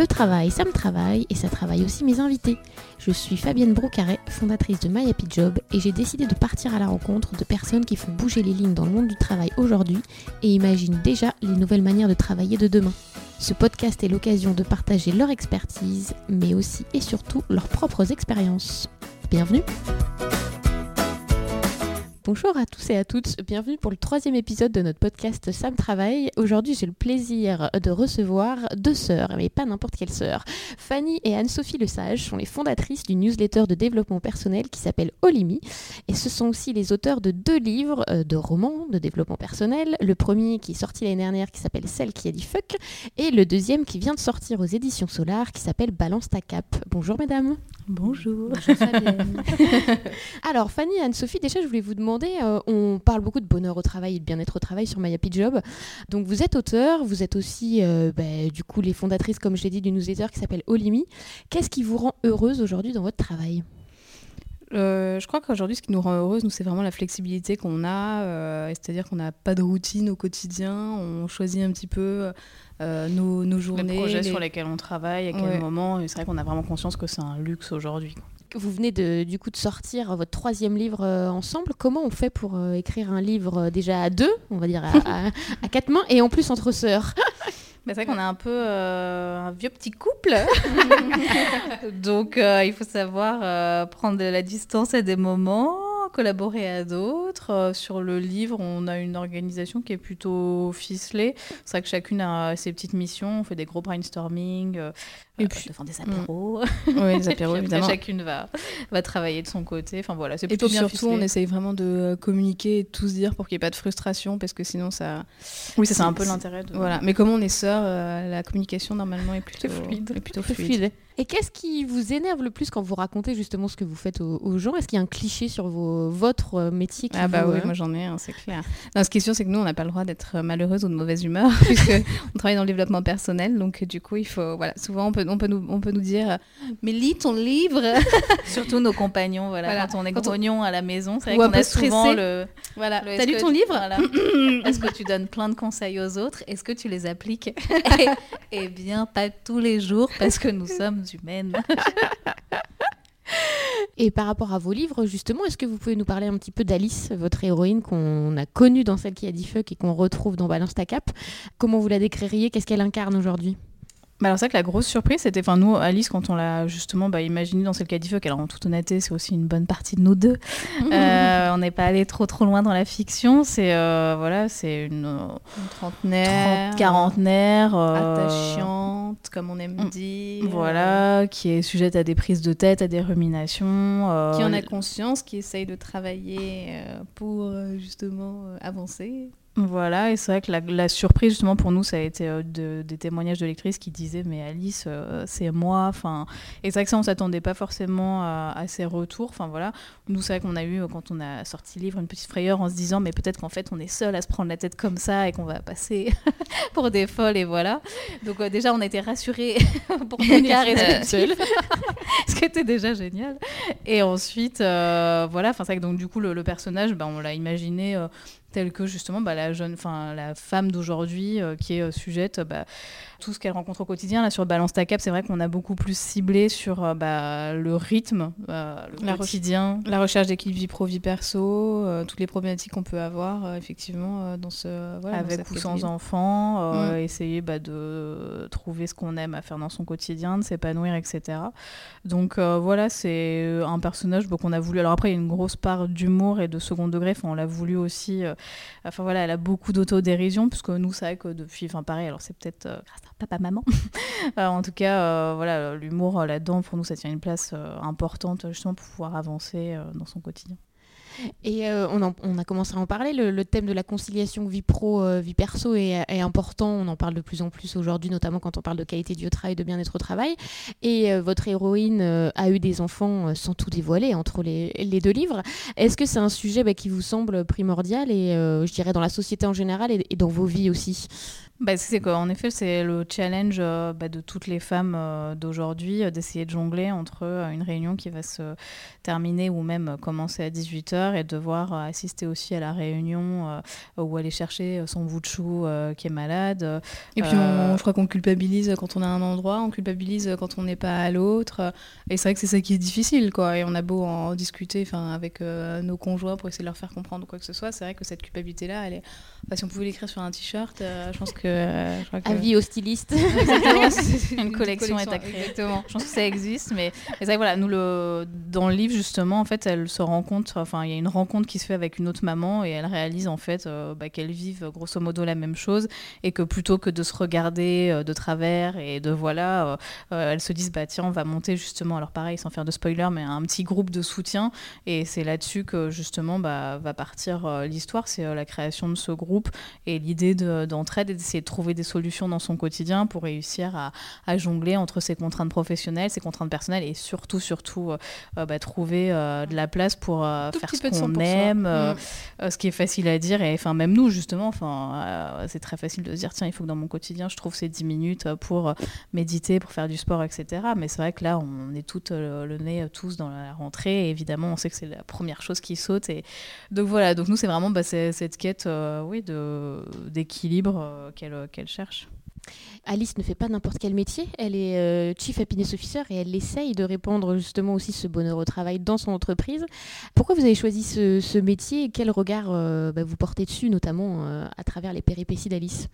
Le travail, ça me travaille et ça travaille aussi mes invités. Je suis Fabienne Brocaret, fondatrice de My Happy Job et j'ai décidé de partir à la rencontre de personnes qui font bouger les lignes dans le monde du travail aujourd'hui et imaginent déjà les nouvelles manières de travailler de demain. Ce podcast est l'occasion de partager leur expertise, mais aussi et surtout leurs propres expériences. Bienvenue Bonjour à tous et à toutes, bienvenue pour le troisième épisode de notre podcast Sam Travail. Aujourd'hui j'ai le plaisir de recevoir deux sœurs, mais pas n'importe quelle sœur. Fanny et Anne-Sophie Lesage sont les fondatrices du newsletter de développement personnel qui s'appelle Olimi. Et ce sont aussi les auteurs de deux livres euh, de romans de développement personnel. Le premier qui est sorti l'année dernière qui s'appelle Celle qui a dit fuck. Et le deuxième qui vient de sortir aux éditions Solar qui s'appelle Balance ta cap. Bonjour mesdames. Bonjour. Alors Fanny et Anne-Sophie, déjà je voulais vous demander, euh, on parle beaucoup de bonheur au travail et de bien-être au travail sur My Happy Job. Donc vous êtes auteur, vous êtes aussi euh, bah, du coup les fondatrices, comme je l'ai dit, du newsletter qui s'appelle Olimi. Qu'est-ce qui vous rend heureuse aujourd'hui dans votre travail? Euh, je crois qu'aujourd'hui, ce qui nous rend heureuse, nous, c'est vraiment la flexibilité qu'on a. euh, C'est-à-dire qu'on n'a pas de routine au quotidien. On choisit un petit peu euh, nos, nos journées. les projets les- sur lesquels on travaille, à quel Ouais. moment. Et c'est vrai qu'on a vraiment conscience que c'est un luxe aujourd'hui. Vous venez de, du coup de sortir votre troisième livre euh, ensemble. Comment on fait pour euh, écrire un livre euh, déjà à deux, on va dire à, à- à quatre mains, et en plus entre sœurs? Mais c'est vrai qu'on est un peu euh, un vieux petit couple. Donc euh, il faut savoir euh, prendre de la distance à des moments, collaborer à d'autres. Sur le livre, on a une organisation qui est plutôt ficelée. C'est vrai que chacune a ses petites missions. On fait des gros brainstorming. Et puis- devant des apéros. Et puis apéros, après, évidemment. chacune va, va travailler de son côté. Enfin voilà, c'est Et plutôt puis bien surtout, ficelé. on essaye vraiment de euh, communiquer et de tout se dire pour qu'il n'y ait pas de frustration, parce que sinon, ça. Oui, ça, c'est un peu l'intérêt de. Voilà. Mais comme on est sœurs, euh, la communication, normalement, est plutôt fluide. est plutôt fluide. fluide. Et qu'est-ce qui vous énerve le plus quand vous racontez justement ce que vous faites aux, aux gens? Est-ce qu'il y a un cliché sur vos, votre euh, métier qui Ah bah vous, oui, moi j'en ai un, c'est clair. Non, ce qui est sûr, c'est que nous, on n'a pas le droit d'être malheureuse ou de mauvaise humeur, puisque on travaille dans le développement personnel. Donc du coup, il faut, voilà, souvent on peut, on peut nous, on peut nous dire, euh, mais lis ton livre. Surtout nos compagnons, voilà, Voilà. quand on est on- grognon à la maison, c'est vrai qu'on a souvent le... voilà. T'as lu ton livre voilà. Est-ce que tu donnes plein de conseils aux autres? Est-ce que tu les appliques? Eh bien, pas tous les jours, parce que nous sommes humaines. Et par rapport à vos livres, justement, est-ce que vous pouvez nous parler un petit peu d'Alice, votre héroïne qu'on a connue dans celle qui a dit fuck et qu'on retrouve dans Balance ta cap Comment vous la décririez? Qu'est-ce qu'elle incarne aujourd'hui? Bah alors c'est vrai que la grosse surprise, c'était, enfin nous, Alice, quand on l'a justement bah, imaginé dans dit fuck, alors en toute honnêteté, c'est aussi une bonne partie de nous deux. Euh, on n'est pas allé trop trop loin dans la fiction. C'est euh, voilà, c'est une euh, Une trentenaire, trente- quarantenaire, attachante, comme on aime mm, dire. Voilà, qui est sujette à des prises de tête, à des ruminations. Qui en a conscience, qui essaye de travailler pour justement avancer. Voilà, et c'est vrai que la, la surprise justement pour nous, ça a été euh, de- des témoignages de lectrices qui disaient mais Alice, euh, c'est moi. Enfin, et c'est vrai que ça, on s'attendait pas forcément à, à ces retours. Enfin voilà, nous c'est vrai qu'on a eu quand on a sorti le livre une petite frayeur en se disant mais peut-être qu'en fait on est seul à se prendre la tête comme ça et qu'on va passer pour des folles et voilà. Donc euh, déjà on a été rassurés pour cas rester seuls, ce qui était déjà génial. Et ensuite voilà, enfin c'est vrai que donc du coup le, le personnage, bah, on l'a imaginé. Euh, telle que justement bah, la jeune, enfin la femme d'aujourd'hui euh, qui est euh, sujette, bah, tout ce qu'elle rencontre au quotidien. Là sur Balance ta cap, c'est vrai qu'on a beaucoup plus ciblé sur euh, bah, le rythme, euh, le La quotidien. La recherche d'équilibre vie pro, vie perso, euh, toutes les problématiques qu'on peut avoir euh, effectivement dans ce. voilà, avec ou sans enfants, euh, Mm. essayer bah, de trouver ce qu'on aime à faire dans son quotidien, de s'épanouir, etc. Donc voilà, c'est un personnage bah, qu'on a voulu. Alors après, il y a une grosse part d'humour et de second degré. Enfin, on l'a voulu aussi. Enfin voilà, elle a beaucoup d'autodérision, puisque nous, c'est vrai que depuis. Enfin pareil, alors c'est peut-être grâce à papa-maman. Euh, en tout cas, euh, voilà, l'humour euh, là-dedans, pour nous, ça tient une place importante justement pour pouvoir avancer dans son quotidien. Et on, a commencé à en parler, le, thème de la conciliation vie pro, euh, vie perso est, important, on en parle de plus en plus aujourd'hui, notamment quand on parle de qualité du travail, de bien-être au travail. Et votre héroïne a eu des enfants sans tout dévoiler entre les, deux livres. Est-ce que c'est un sujet bah, qui vous semble primordial et je dirais dans la société en général et dans vos vies aussi? Bah, c'est qu'en effet, c'est le challenge euh, bah, de toutes les femmes euh, d'aujourd'hui euh, d'essayer de jongler entre une réunion qui va se terminer ou même commencer à 18h et devoir assister aussi à la réunion ou aller chercher son bout de chou qui est malade. Et puis, on, je crois qu'on culpabilise quand on est à un endroit, on culpabilise quand on n'est pas à l'autre. Et c'est vrai que c'est ça qui est difficile, quoi. Et on a beau en discuter avec nos conjoints pour essayer de leur faire comprendre quoi que ce soit, c'est vrai que cette culpabilité-là, elle est... si on pouvait l'écrire sur un t-shirt, je pense que euh, Avis au styliste. une, collection, est à créer. Exactement. Je pense que ça existe, mais, c'est vrai, voilà, nous, le, dans le livre, justement, en fait, elle se rend compte, enfin, il y a une rencontre qui se fait avec une autre maman et elle réalise, en fait, euh, bah, qu'elles vivent grosso modo la même chose et que plutôt que de se regarder euh, de travers et de voilà, elles se disent, bah tiens, on va monter justement, alors pareil, sans faire de spoiler, mais un petit groupe de soutien et c'est là-dessus que justement bah, va partir l'histoire, c'est la création de ce groupe et l'idée d'entraide et d'essayer de trouver des solutions dans son quotidien pour réussir à, jongler entre ses contraintes professionnelles, ses contraintes personnelles et surtout, surtout, euh, euh, bah, trouver euh, de la place pour faire ce qu'on aime, mm. ce qui est facile à dire. Et enfin, même nous, justement, enfin, c'est très facile de se dire tiens, il faut que dans mon quotidien, je trouve ces 10 minutes pour méditer, pour faire du sport, etc. Mais c'est vrai que là, on est toutes le nez tous dans la rentrée. Et évidemment, on sait que c'est la première chose qui saute. Et donc voilà, donc nous, c'est vraiment bah, cette quête oui, d'équilibre qu'elle euh, qu'elle cherche. Alice ne fait pas n'importe quel métier, elle est euh, Chief Happiness Officer et elle essaye de répandre justement aussi ce bonheur au travail dans son entreprise. Pourquoi vous avez choisi ce, métier? Et quel regard euh, bah, vous portez dessus, notamment à travers les péripéties d'Alice?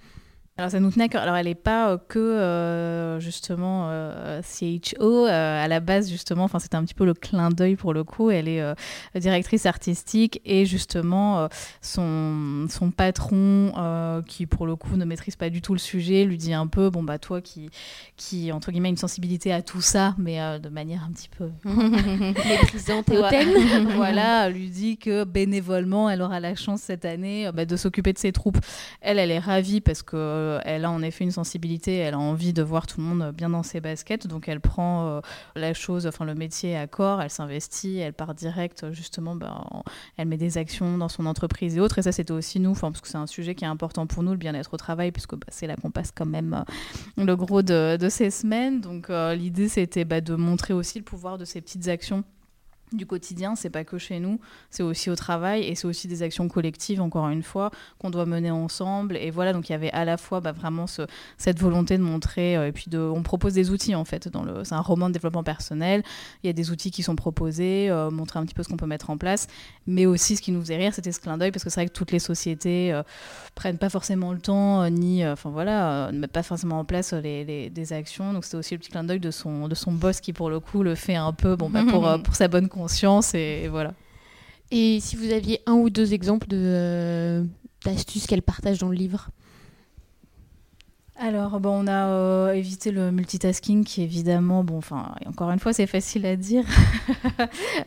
Alors ça nous tenait à cœur. Alors elle n'est pas euh, que euh, justement euh, CHO à la base justement. Enfin c'était un petit peu le clin d'œil pour le coup. Elle est directrice artistique et justement son son patron qui pour le coup ne maîtrise pas du tout le sujet lui dit un peu bon bah toi qui qui entre guillemets une sensibilité à tout ça mais de manière un petit peu méprisante et hautaine. voilà lui dit que bénévolement elle aura la chance cette année bah, de s'occuper de ses troupes. Elle elle est ravie parce que euh, elle a en effet une sensibilité, elle a envie de voir tout le monde bien dans ses baskets, donc elle prend euh, la chose, enfin le métier à corps, elle s'investit, elle part direct justement, ben, elle met des actions dans son entreprise et autres. Et ça, c'était aussi nous, parce que c'est un sujet qui est important pour nous, le bien-être au travail, puisque bah, c'est là qu'on passe quand même euh, le gros de, ces semaines. Donc l'idée, c'était bah, de montrer aussi le pouvoir de ces petites actions du quotidien, c'est pas que chez nous, c'est aussi au travail et c'est aussi des actions collectives, encore une fois, qu'on doit mener ensemble. Et voilà, donc il y avait à la fois bah, vraiment ce, cette volonté de montrer, euh, et puis de, on propose des outils en fait, dans le, c'est un roman de développement personnel, il y a des outils qui sont proposés, euh, montrer un petit peu ce qu'on peut mettre en place, mais aussi ce qui nous faisait rire, c'était ce clin d'œil, parce que c'est vrai que toutes les sociétés euh, prennent pas forcément le temps, ni, enfin voilà, ne mettent pas forcément en place les, des actions, donc c'était aussi le petit clin d'œil de son, de son boss qui pour le coup le fait un peu, bon, bah, pour, pour sa bonne conscience et, voilà. Et si vous aviez un ou deux exemples euh, d'astuces qu'elle partage dans le livre? Alors, bon, on a euh, évité le multitasking qui, évidemment, bon, enfin, encore une fois, c'est facile à dire.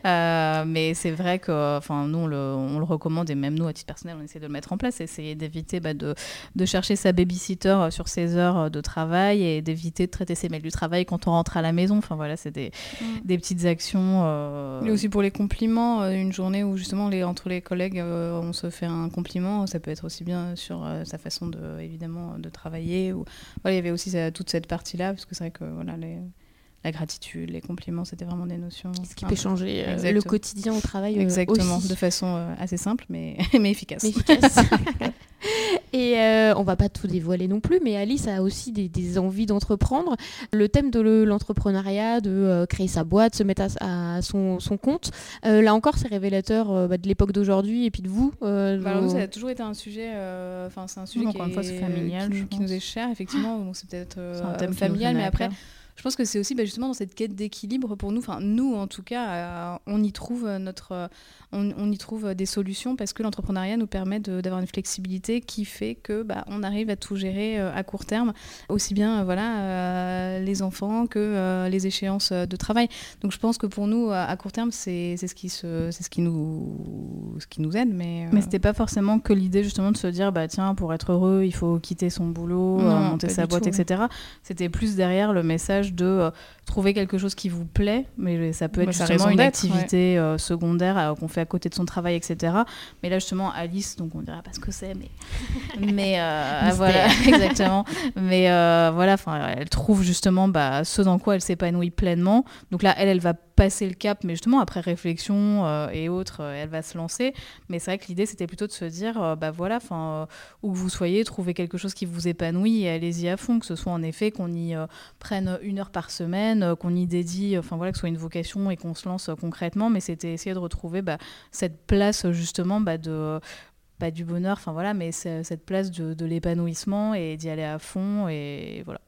Euh, mais c'est vrai que, enfin, nous, on le, recommande et même nous, à titre personnel, on essaie de le mettre en place. Essayer d'éviter bah, de, de, chercher sa babysitter euh, sur ses heures de travail et d'éviter de traiter ses mails du travail quand on rentre à la maison. Enfin, voilà, c'est des, mm. des, petites actions. Mais aussi pour les compliments, une journée où, justement, les, entre les collègues, on se fait un compliment, ça peut être aussi bien sur sa façon, de, évidemment, de travailler voilà, il y avait aussi toute cette partie-là, parce que c'est vrai que voilà, les, la gratitude, les compliments, c'était vraiment des notions. Ce qui peut changer euh, le quotidien au travail. Euh, Exactement, de façon euh, assez simple, mais, mais efficace. Et on va pas tout dévoiler non plus, mais Alice a aussi des, envies d'entreprendre. Le thème de l'entrepreneuriat, de créer sa boîte, se mettre à, son, compte, là encore, c'est révélateur bah, de l'époque d'aujourd'hui et puis de vous. Bah, ça a toujours été un sujet, enfin c'est un sujet qui, est, familial, qui, nous est cher, effectivement. c'est peut-être un thème familial, mais après je pense que c'est aussi bah, justement dans cette quête d'équilibre pour nous, enfin nous en tout cas, euh, on y trouve notre, on, y trouve des solutions parce que l'entrepreneuriat nous permet d'avoir une flexibilité qui fait que bah, on arrive à tout gérer euh, à court terme, aussi bien euh, voilà les enfants que les échéances de travail. Donc je pense que pour nous à court terme c'est ce qui se, c'est ce qui nous, ce qui nous aide, mais mais c'était pas forcément que l'idée justement de se dire bah tiens pour être heureux il faut quitter son boulot, monter sa boîte, etc. C'était plus derrière le message de trouver quelque chose qui vous plaît, mais ça peut être justement une activité euh, secondaire euh, qu'on fait à côté de son travail, etc. Mais là, justement, Alice, donc on dirait pas ce que c'est, mais, mais euh, voilà, exactement. Mais voilà, enfin, elle trouve justement bah, ce dans quoi elle s'épanouit pleinement. Donc là, elle, elle va passer le cap, mais justement après réflexion et autres, elle va se lancer. Mais c'est vrai que l'idée c'était plutôt de se dire, bah voilà, enfin, où que vous soyez, trouvez quelque chose qui vous épanouit et allez-y à fond, que ce soit en effet qu'on y prenne une par semaine euh, qu'on y dédie, enfin voilà, que ce soit une vocation et qu'on se lance euh, concrètement, mais c'était essayer de retrouver bah, cette place justement bah, de pas du bonheur, enfin voilà, mais cette place de, de l'épanouissement et d'y aller à fond et voilà.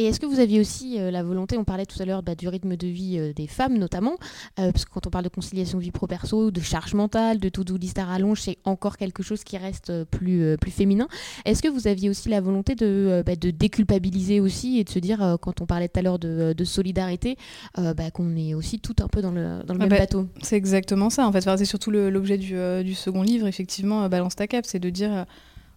Et est-ce que vous aviez aussi euh, la volonté, on parlait tout à l'heure bah, du rythme de vie euh, des femmes notamment, euh, parce que quand on parle de conciliation vie pro-perso, de charge mentale, de to-do list à rallonge, c'est encore quelque chose qui reste plus, plus féminin. Est-ce que vous aviez aussi la volonté de, bah, de déculpabiliser aussi et de se dire, quand on parlait tout à l'heure de, de, solidarité, bah, qu'on est aussi tout un peu dans le, dans le ah même bateau? C'est exactement ça, en fait. c'est surtout l'objet du, du, second livre, effectivement, Balance ta cap, c'est de dire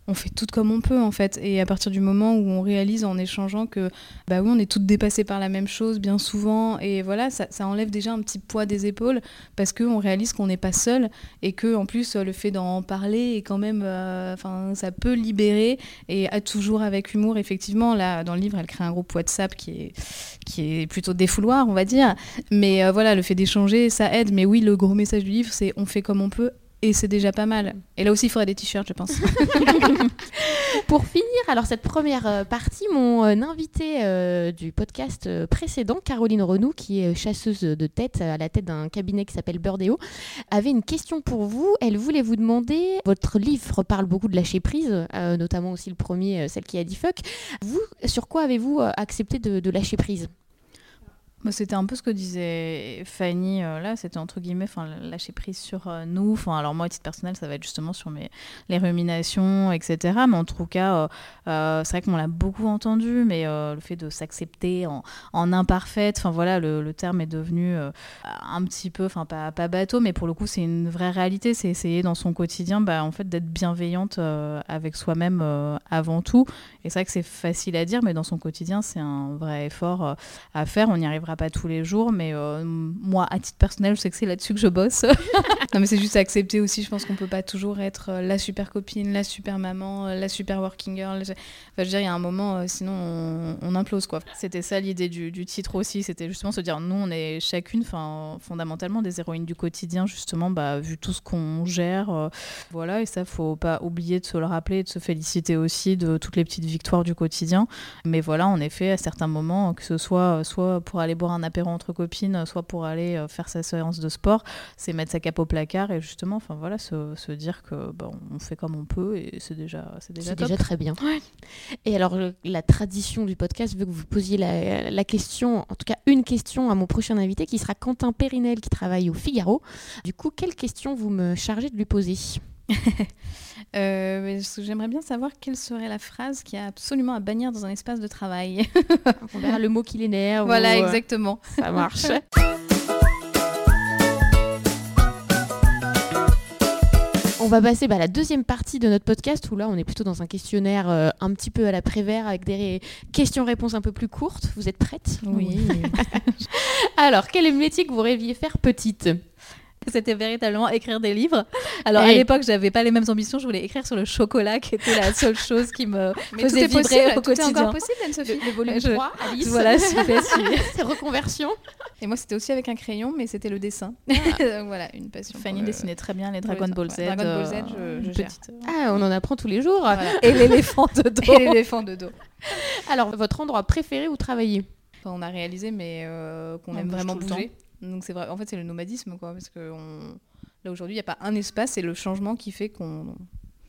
on fait tout comme on peut en fait. Et à partir du moment où on réalise en échangeant que bah oui, on est toutes dépassées par la même chose bien souvent, et voilà, ça, enlève déjà un petit poids des épaules parce qu'on réalise qu'on n'est pas seul et que en plus le fait d'en parler est quand même, euh, enfin, ça peut libérer et à toujours avec humour. Effectivement, là dans le livre, elle crée un groupe WhatsApp qui est qui est plutôt défouloir, on va dire. Mais euh, voilà, le fait d'échanger, ça aide. Mais oui, le gros message du livre, c'est on fait comme on peut et c'est déjà pas mal. Et là aussi, il faudrait des t-shirts, je pense. Pour finir, alors cette première euh, partie, mon euh, invité euh, du podcast précédent, Caroline Renou, qui est chasseuse de tête à la tête d'un cabinet qui s'appelle Burdeo, avait une question pour vous. Elle voulait vous demander, votre livre parle beaucoup de lâcher prise, notamment aussi le premier, celle qui a dit fuck. Vous, sur quoi avez-vous accepté de lâcher prise? Bah, c'était un peu ce que disait Fanny euh, là, c'était entre guillemets lâcher prise sur euh, nous. Alors moi à titre personnel, ça va être justement sur mes les ruminations, etc. Mais en tout cas, euh, c'est vrai qu'on l'a beaucoup entendu, mais le fait de s'accepter en, en, imparfaite, enfin voilà, le, le, terme est devenu un petit peu, enfin pas, pas, bateau, mais pour le coup c'est une vraie réalité. C'est essayer dans son quotidien, bah, en fait d'être bienveillante avec soi-même avant tout. Et c'est vrai que c'est facile à dire, mais dans son quotidien c'est un vrai effort à faire. On y arrivera pas tous les jours, mais euh, moi, à titre personnel, je sais que c'est là-dessus que je bosse. non, mais c'est juste accepter aussi. Je pense qu'on peut pas toujours être euh, la super copine, la super maman, euh, la super working girl. Enfin, je veux dire, il y a un moment, sinon on, implose, quoi. C'était ça l'idée du, titre aussi. C'était justement se dire, nous, on est chacune, enfin, fondamentalement des héroïnes du quotidien, justement, bah, vu tout ce qu'on gère. voilà, et ça, faut pas oublier de se le rappeler, de se féliciter aussi de toutes les petites victoires du quotidien. Mais voilà, en effet, à certains moments, que ce soit soit pour aller un apéro entre copines, soit pour aller euh, faire sa séance de sport, c'est mettre sa cape au placard et justement, enfin voilà, se, se dire que bah, on fait comme on peut et c'est déjà, c'est déjà, déjà très bien. Et alors la tradition du podcast veut que vous posiez la, la, question, en tout cas une question à mon prochain invité qui sera Quentin Périnel qui travaille au Figaro. Du coup, quelle question vous me chargez de lui poser? euh, J'aimerais bien savoir quelle serait la phrase qui a absolument à bannir dans un espace de travail. On verra le mot qui l'énerve. Voilà, euh, exactement. Ça marche. On va passer bah, à la deuxième partie de notre podcast où là on est plutôt dans un questionnaire euh, un petit peu à la Prévert avec des questions-réponses un peu plus courtes. Vous êtes prête Oui. Alors, quel est le métier que vous rêviez faire petite? C'était véritablement écrire des livres. Alors à l'époque, j'avais pas les mêmes ambitions. Je voulais écrire sur le chocolat, qui était la seule chose qui me faisait vibrer possible, au quotidien. C'est encore possible, Anne-Sophie Le, volume 3, Alice. Voilà, super. C'est reconversion. Et moi, c'était aussi avec un crayon, mais c'était le dessin. Ah. voilà, une passion. Fanny dessinait très bien les Dragon Ball Z. Dragon Ball Z, je, je Ah, on en apprend tous les jours. Et l'éléphant de dos. Et l'éléphant de dos. Alors, votre endroit préféré où travailler? On a réalisé, mais euh, qu'on aime vraiment bouger. Donc c'est vrai, en fait c'est le nomadisme quoi, parce que on... là aujourd'hui il n'y a pas un espace, c'est le changement qui fait qu'on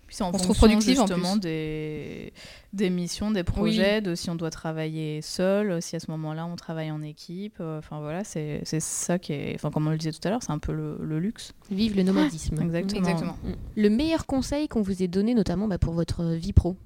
puis on se trouve productif justement des... des missions, des projets, de si on doit travailler seul, si à ce moment-là on travaille en équipe. Euh, enfin voilà, c'est ça qui est, enfin comme on le disait tout à l'heure, c'est un peu le, luxe. Vive le nomadisme. Exactement. Exactement. Le meilleur conseil qu'on vous ait donné, notamment bah, pour votre vie pro.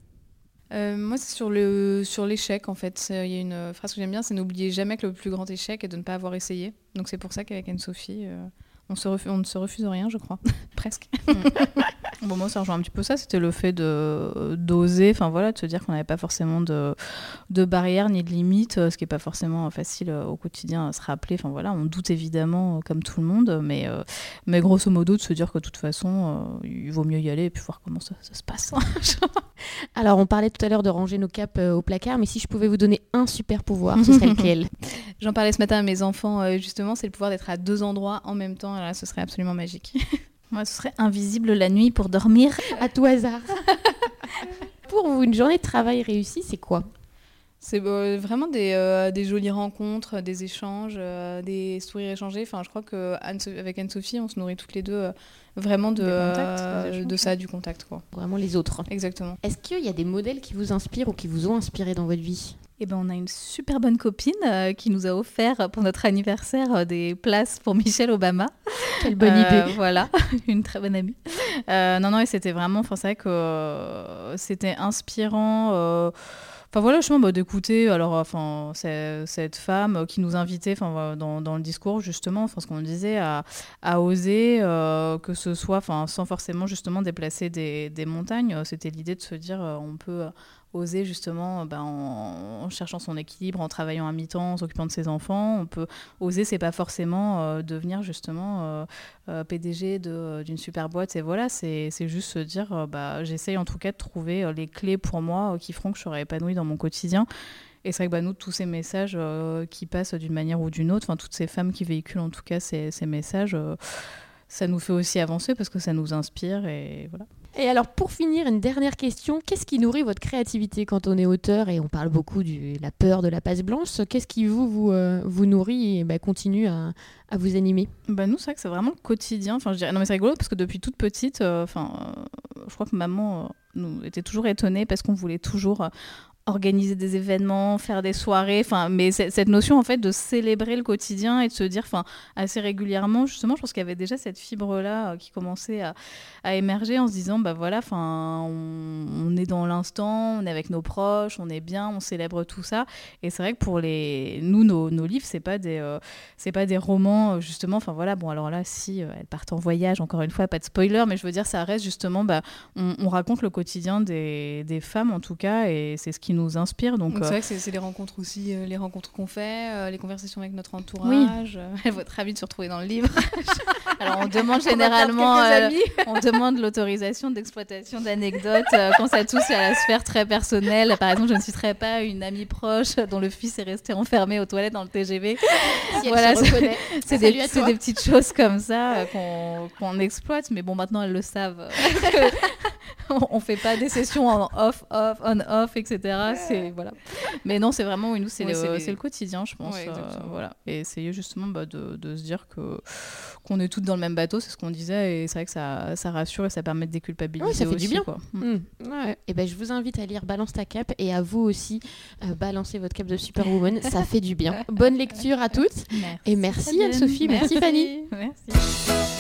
Euh, moi, c'est sur le sur l'échec en fait. Il y a une phrase que j'aime bien, c'est n'oubliez jamais que le plus grand échec est de ne pas avoir essayé. Donc c'est pour ça qu'avec Anne-Sophie, euh, on, ne se refuse rien, je crois, presque. Bon, moi, ça rejoint un petit peu ça. C'était le fait de d'oser, enfin voilà, de se dire qu'on n'avait pas forcément de, de barrières ni de limites, ce qui n'est pas forcément facile au quotidien à se rappeler. Enfin voilà, on doute évidemment comme tout le monde, mais, mais grosso modo, de se dire que de toute façon, il vaut mieux y aller et puis voir comment ça, ça se passe. Alors, on parlait tout à l'heure de ranger nos capes au placard, mais si je pouvais vous donner un super pouvoir, ce serait lequel? J'en parlais ce matin à mes enfants, justement, c'est le pouvoir d'être à deux endroits en même temps. là, ce serait absolument magique. Moi, ce serait invisible la nuit pour dormir. À tout hasard. pour vous, une journée de travail réussie, c'est quoi? C'est bah, vraiment des, euh, des, jolies rencontres, des échanges, euh, des sourires échangés. Enfin, je crois qu'avec Anne-Sophie, on se nourrit toutes les deux euh, vraiment de, de ça, du contact. Quoi. Vraiment les autres. Exactement. Est-ce qu'il y a des modèles qui vous inspirent ou qui vous ont inspiré dans votre vie? Eh ben, on a une super bonne copine qui nous a offert pour notre anniversaire des places pour Michelle Obama. Quelle bonne idée. Voilà, une très bonne amie. non, non, et c'était vraiment, c'est vrai que c'était inspirant Enfin voilà, je bah, d'écouter alors enfin cette femme qui nous invitait enfin dans, dans le discours justement, enfin ce qu'on disait à, à oser euh, que ce soit enfin sans forcément justement déplacer des, des montagnes, c'était l'idée de se dire euh, on peut oser justement ben, en, cherchant son équilibre, en travaillant à mi-temps, en s'occupant de ses enfants. On peut oser, c'est pas forcément euh, devenir justement euh, euh, PDG d'une super boîte. Et voilà, c'est juste se dire, bah, j'essaye en tout cas de trouver les clés pour moi qui feront que je serai épanouie dans mon quotidien. Et c'est vrai que bah, nous, tous ces messages qui passent d'une manière ou d'une autre, enfin toutes ces femmes qui véhiculent en tout cas ces messages, ça nous fait aussi avancer parce que ça nous inspire et voilà. Et alors, pour finir, une dernière question. Qu'est-ce qui nourrit votre créativité quand on est auteur Et on parle beaucoup de la peur de la passe blanche? Qu'est-ce qui vous, vous, euh, vous nourrit et bah, continue à, à, vous animer? Bah Nous, c'est vrai que c'est vraiment le quotidien. Enfin, je dirais... Non, mais c'est rigolo parce que depuis toute petite, euh, enfin, euh, je crois que maman nous était toujours étonnée parce qu'on voulait toujours organiser des événements, faire des soirées, enfin, mais cette notion en fait de célébrer le quotidien et de se dire, enfin, assez régulièrement, justement, je pense qu'il y avait déjà cette fibre là euh, qui commençait à, émerger en se disant, bah voilà, enfin, on, est dans l'instant, on est avec nos proches, on est bien, on célèbre tout ça, et c'est vrai que pour les, nous, nos, livres, c'est pas des, euh, c'est pas des romans euh, justement, enfin voilà, bon alors là, si elles partent en voyage, encore une fois, pas de spoiler, mais je veux dire, ça reste justement, bah, on, on raconte le quotidien des, des femmes en tout cas, et c'est ce qui nous inspire. Donc, c'est vrai euh, que c'est les rencontres aussi, euh, les rencontres qu'on fait, euh, les conversations avec notre entourage. Oui. votre ravie de se retrouver dans le livre. Alors on demande généralement, on demande l'autorisation d'exploitation d'anecdotes quand ça touche à la sphère très personnelle. Par exemple, je ne citerai pas une amie proche dont le fils est resté enfermé aux toilettes dans le TGV. voilà, c'est des, des, petites choses comme ça qu'on exploite, mais bon, maintenant elles le savent. on fait pas des sessions en off, off, on, off, etc. C'est voilà. Mais non, c'est vraiment nous, c'est le, quotidien, je pense. Euh, voilà. Et essayer justement bah, de, de, se dire que qu'on est toutes dans le même bateau, c'est ce qu'on disait, et c'est vrai que ça, ça rassure et ça permet de déculpabiliser. ça fait du bien. Quoi. Mm. Et ben je vous invite à lire Balance ta cape et à vous aussi euh, balancer votre cape de Superwoman, ça fait du bien. Bonne lecture à toutes. Et merci Anne-Sophie, merci, merci Fanny. Merci.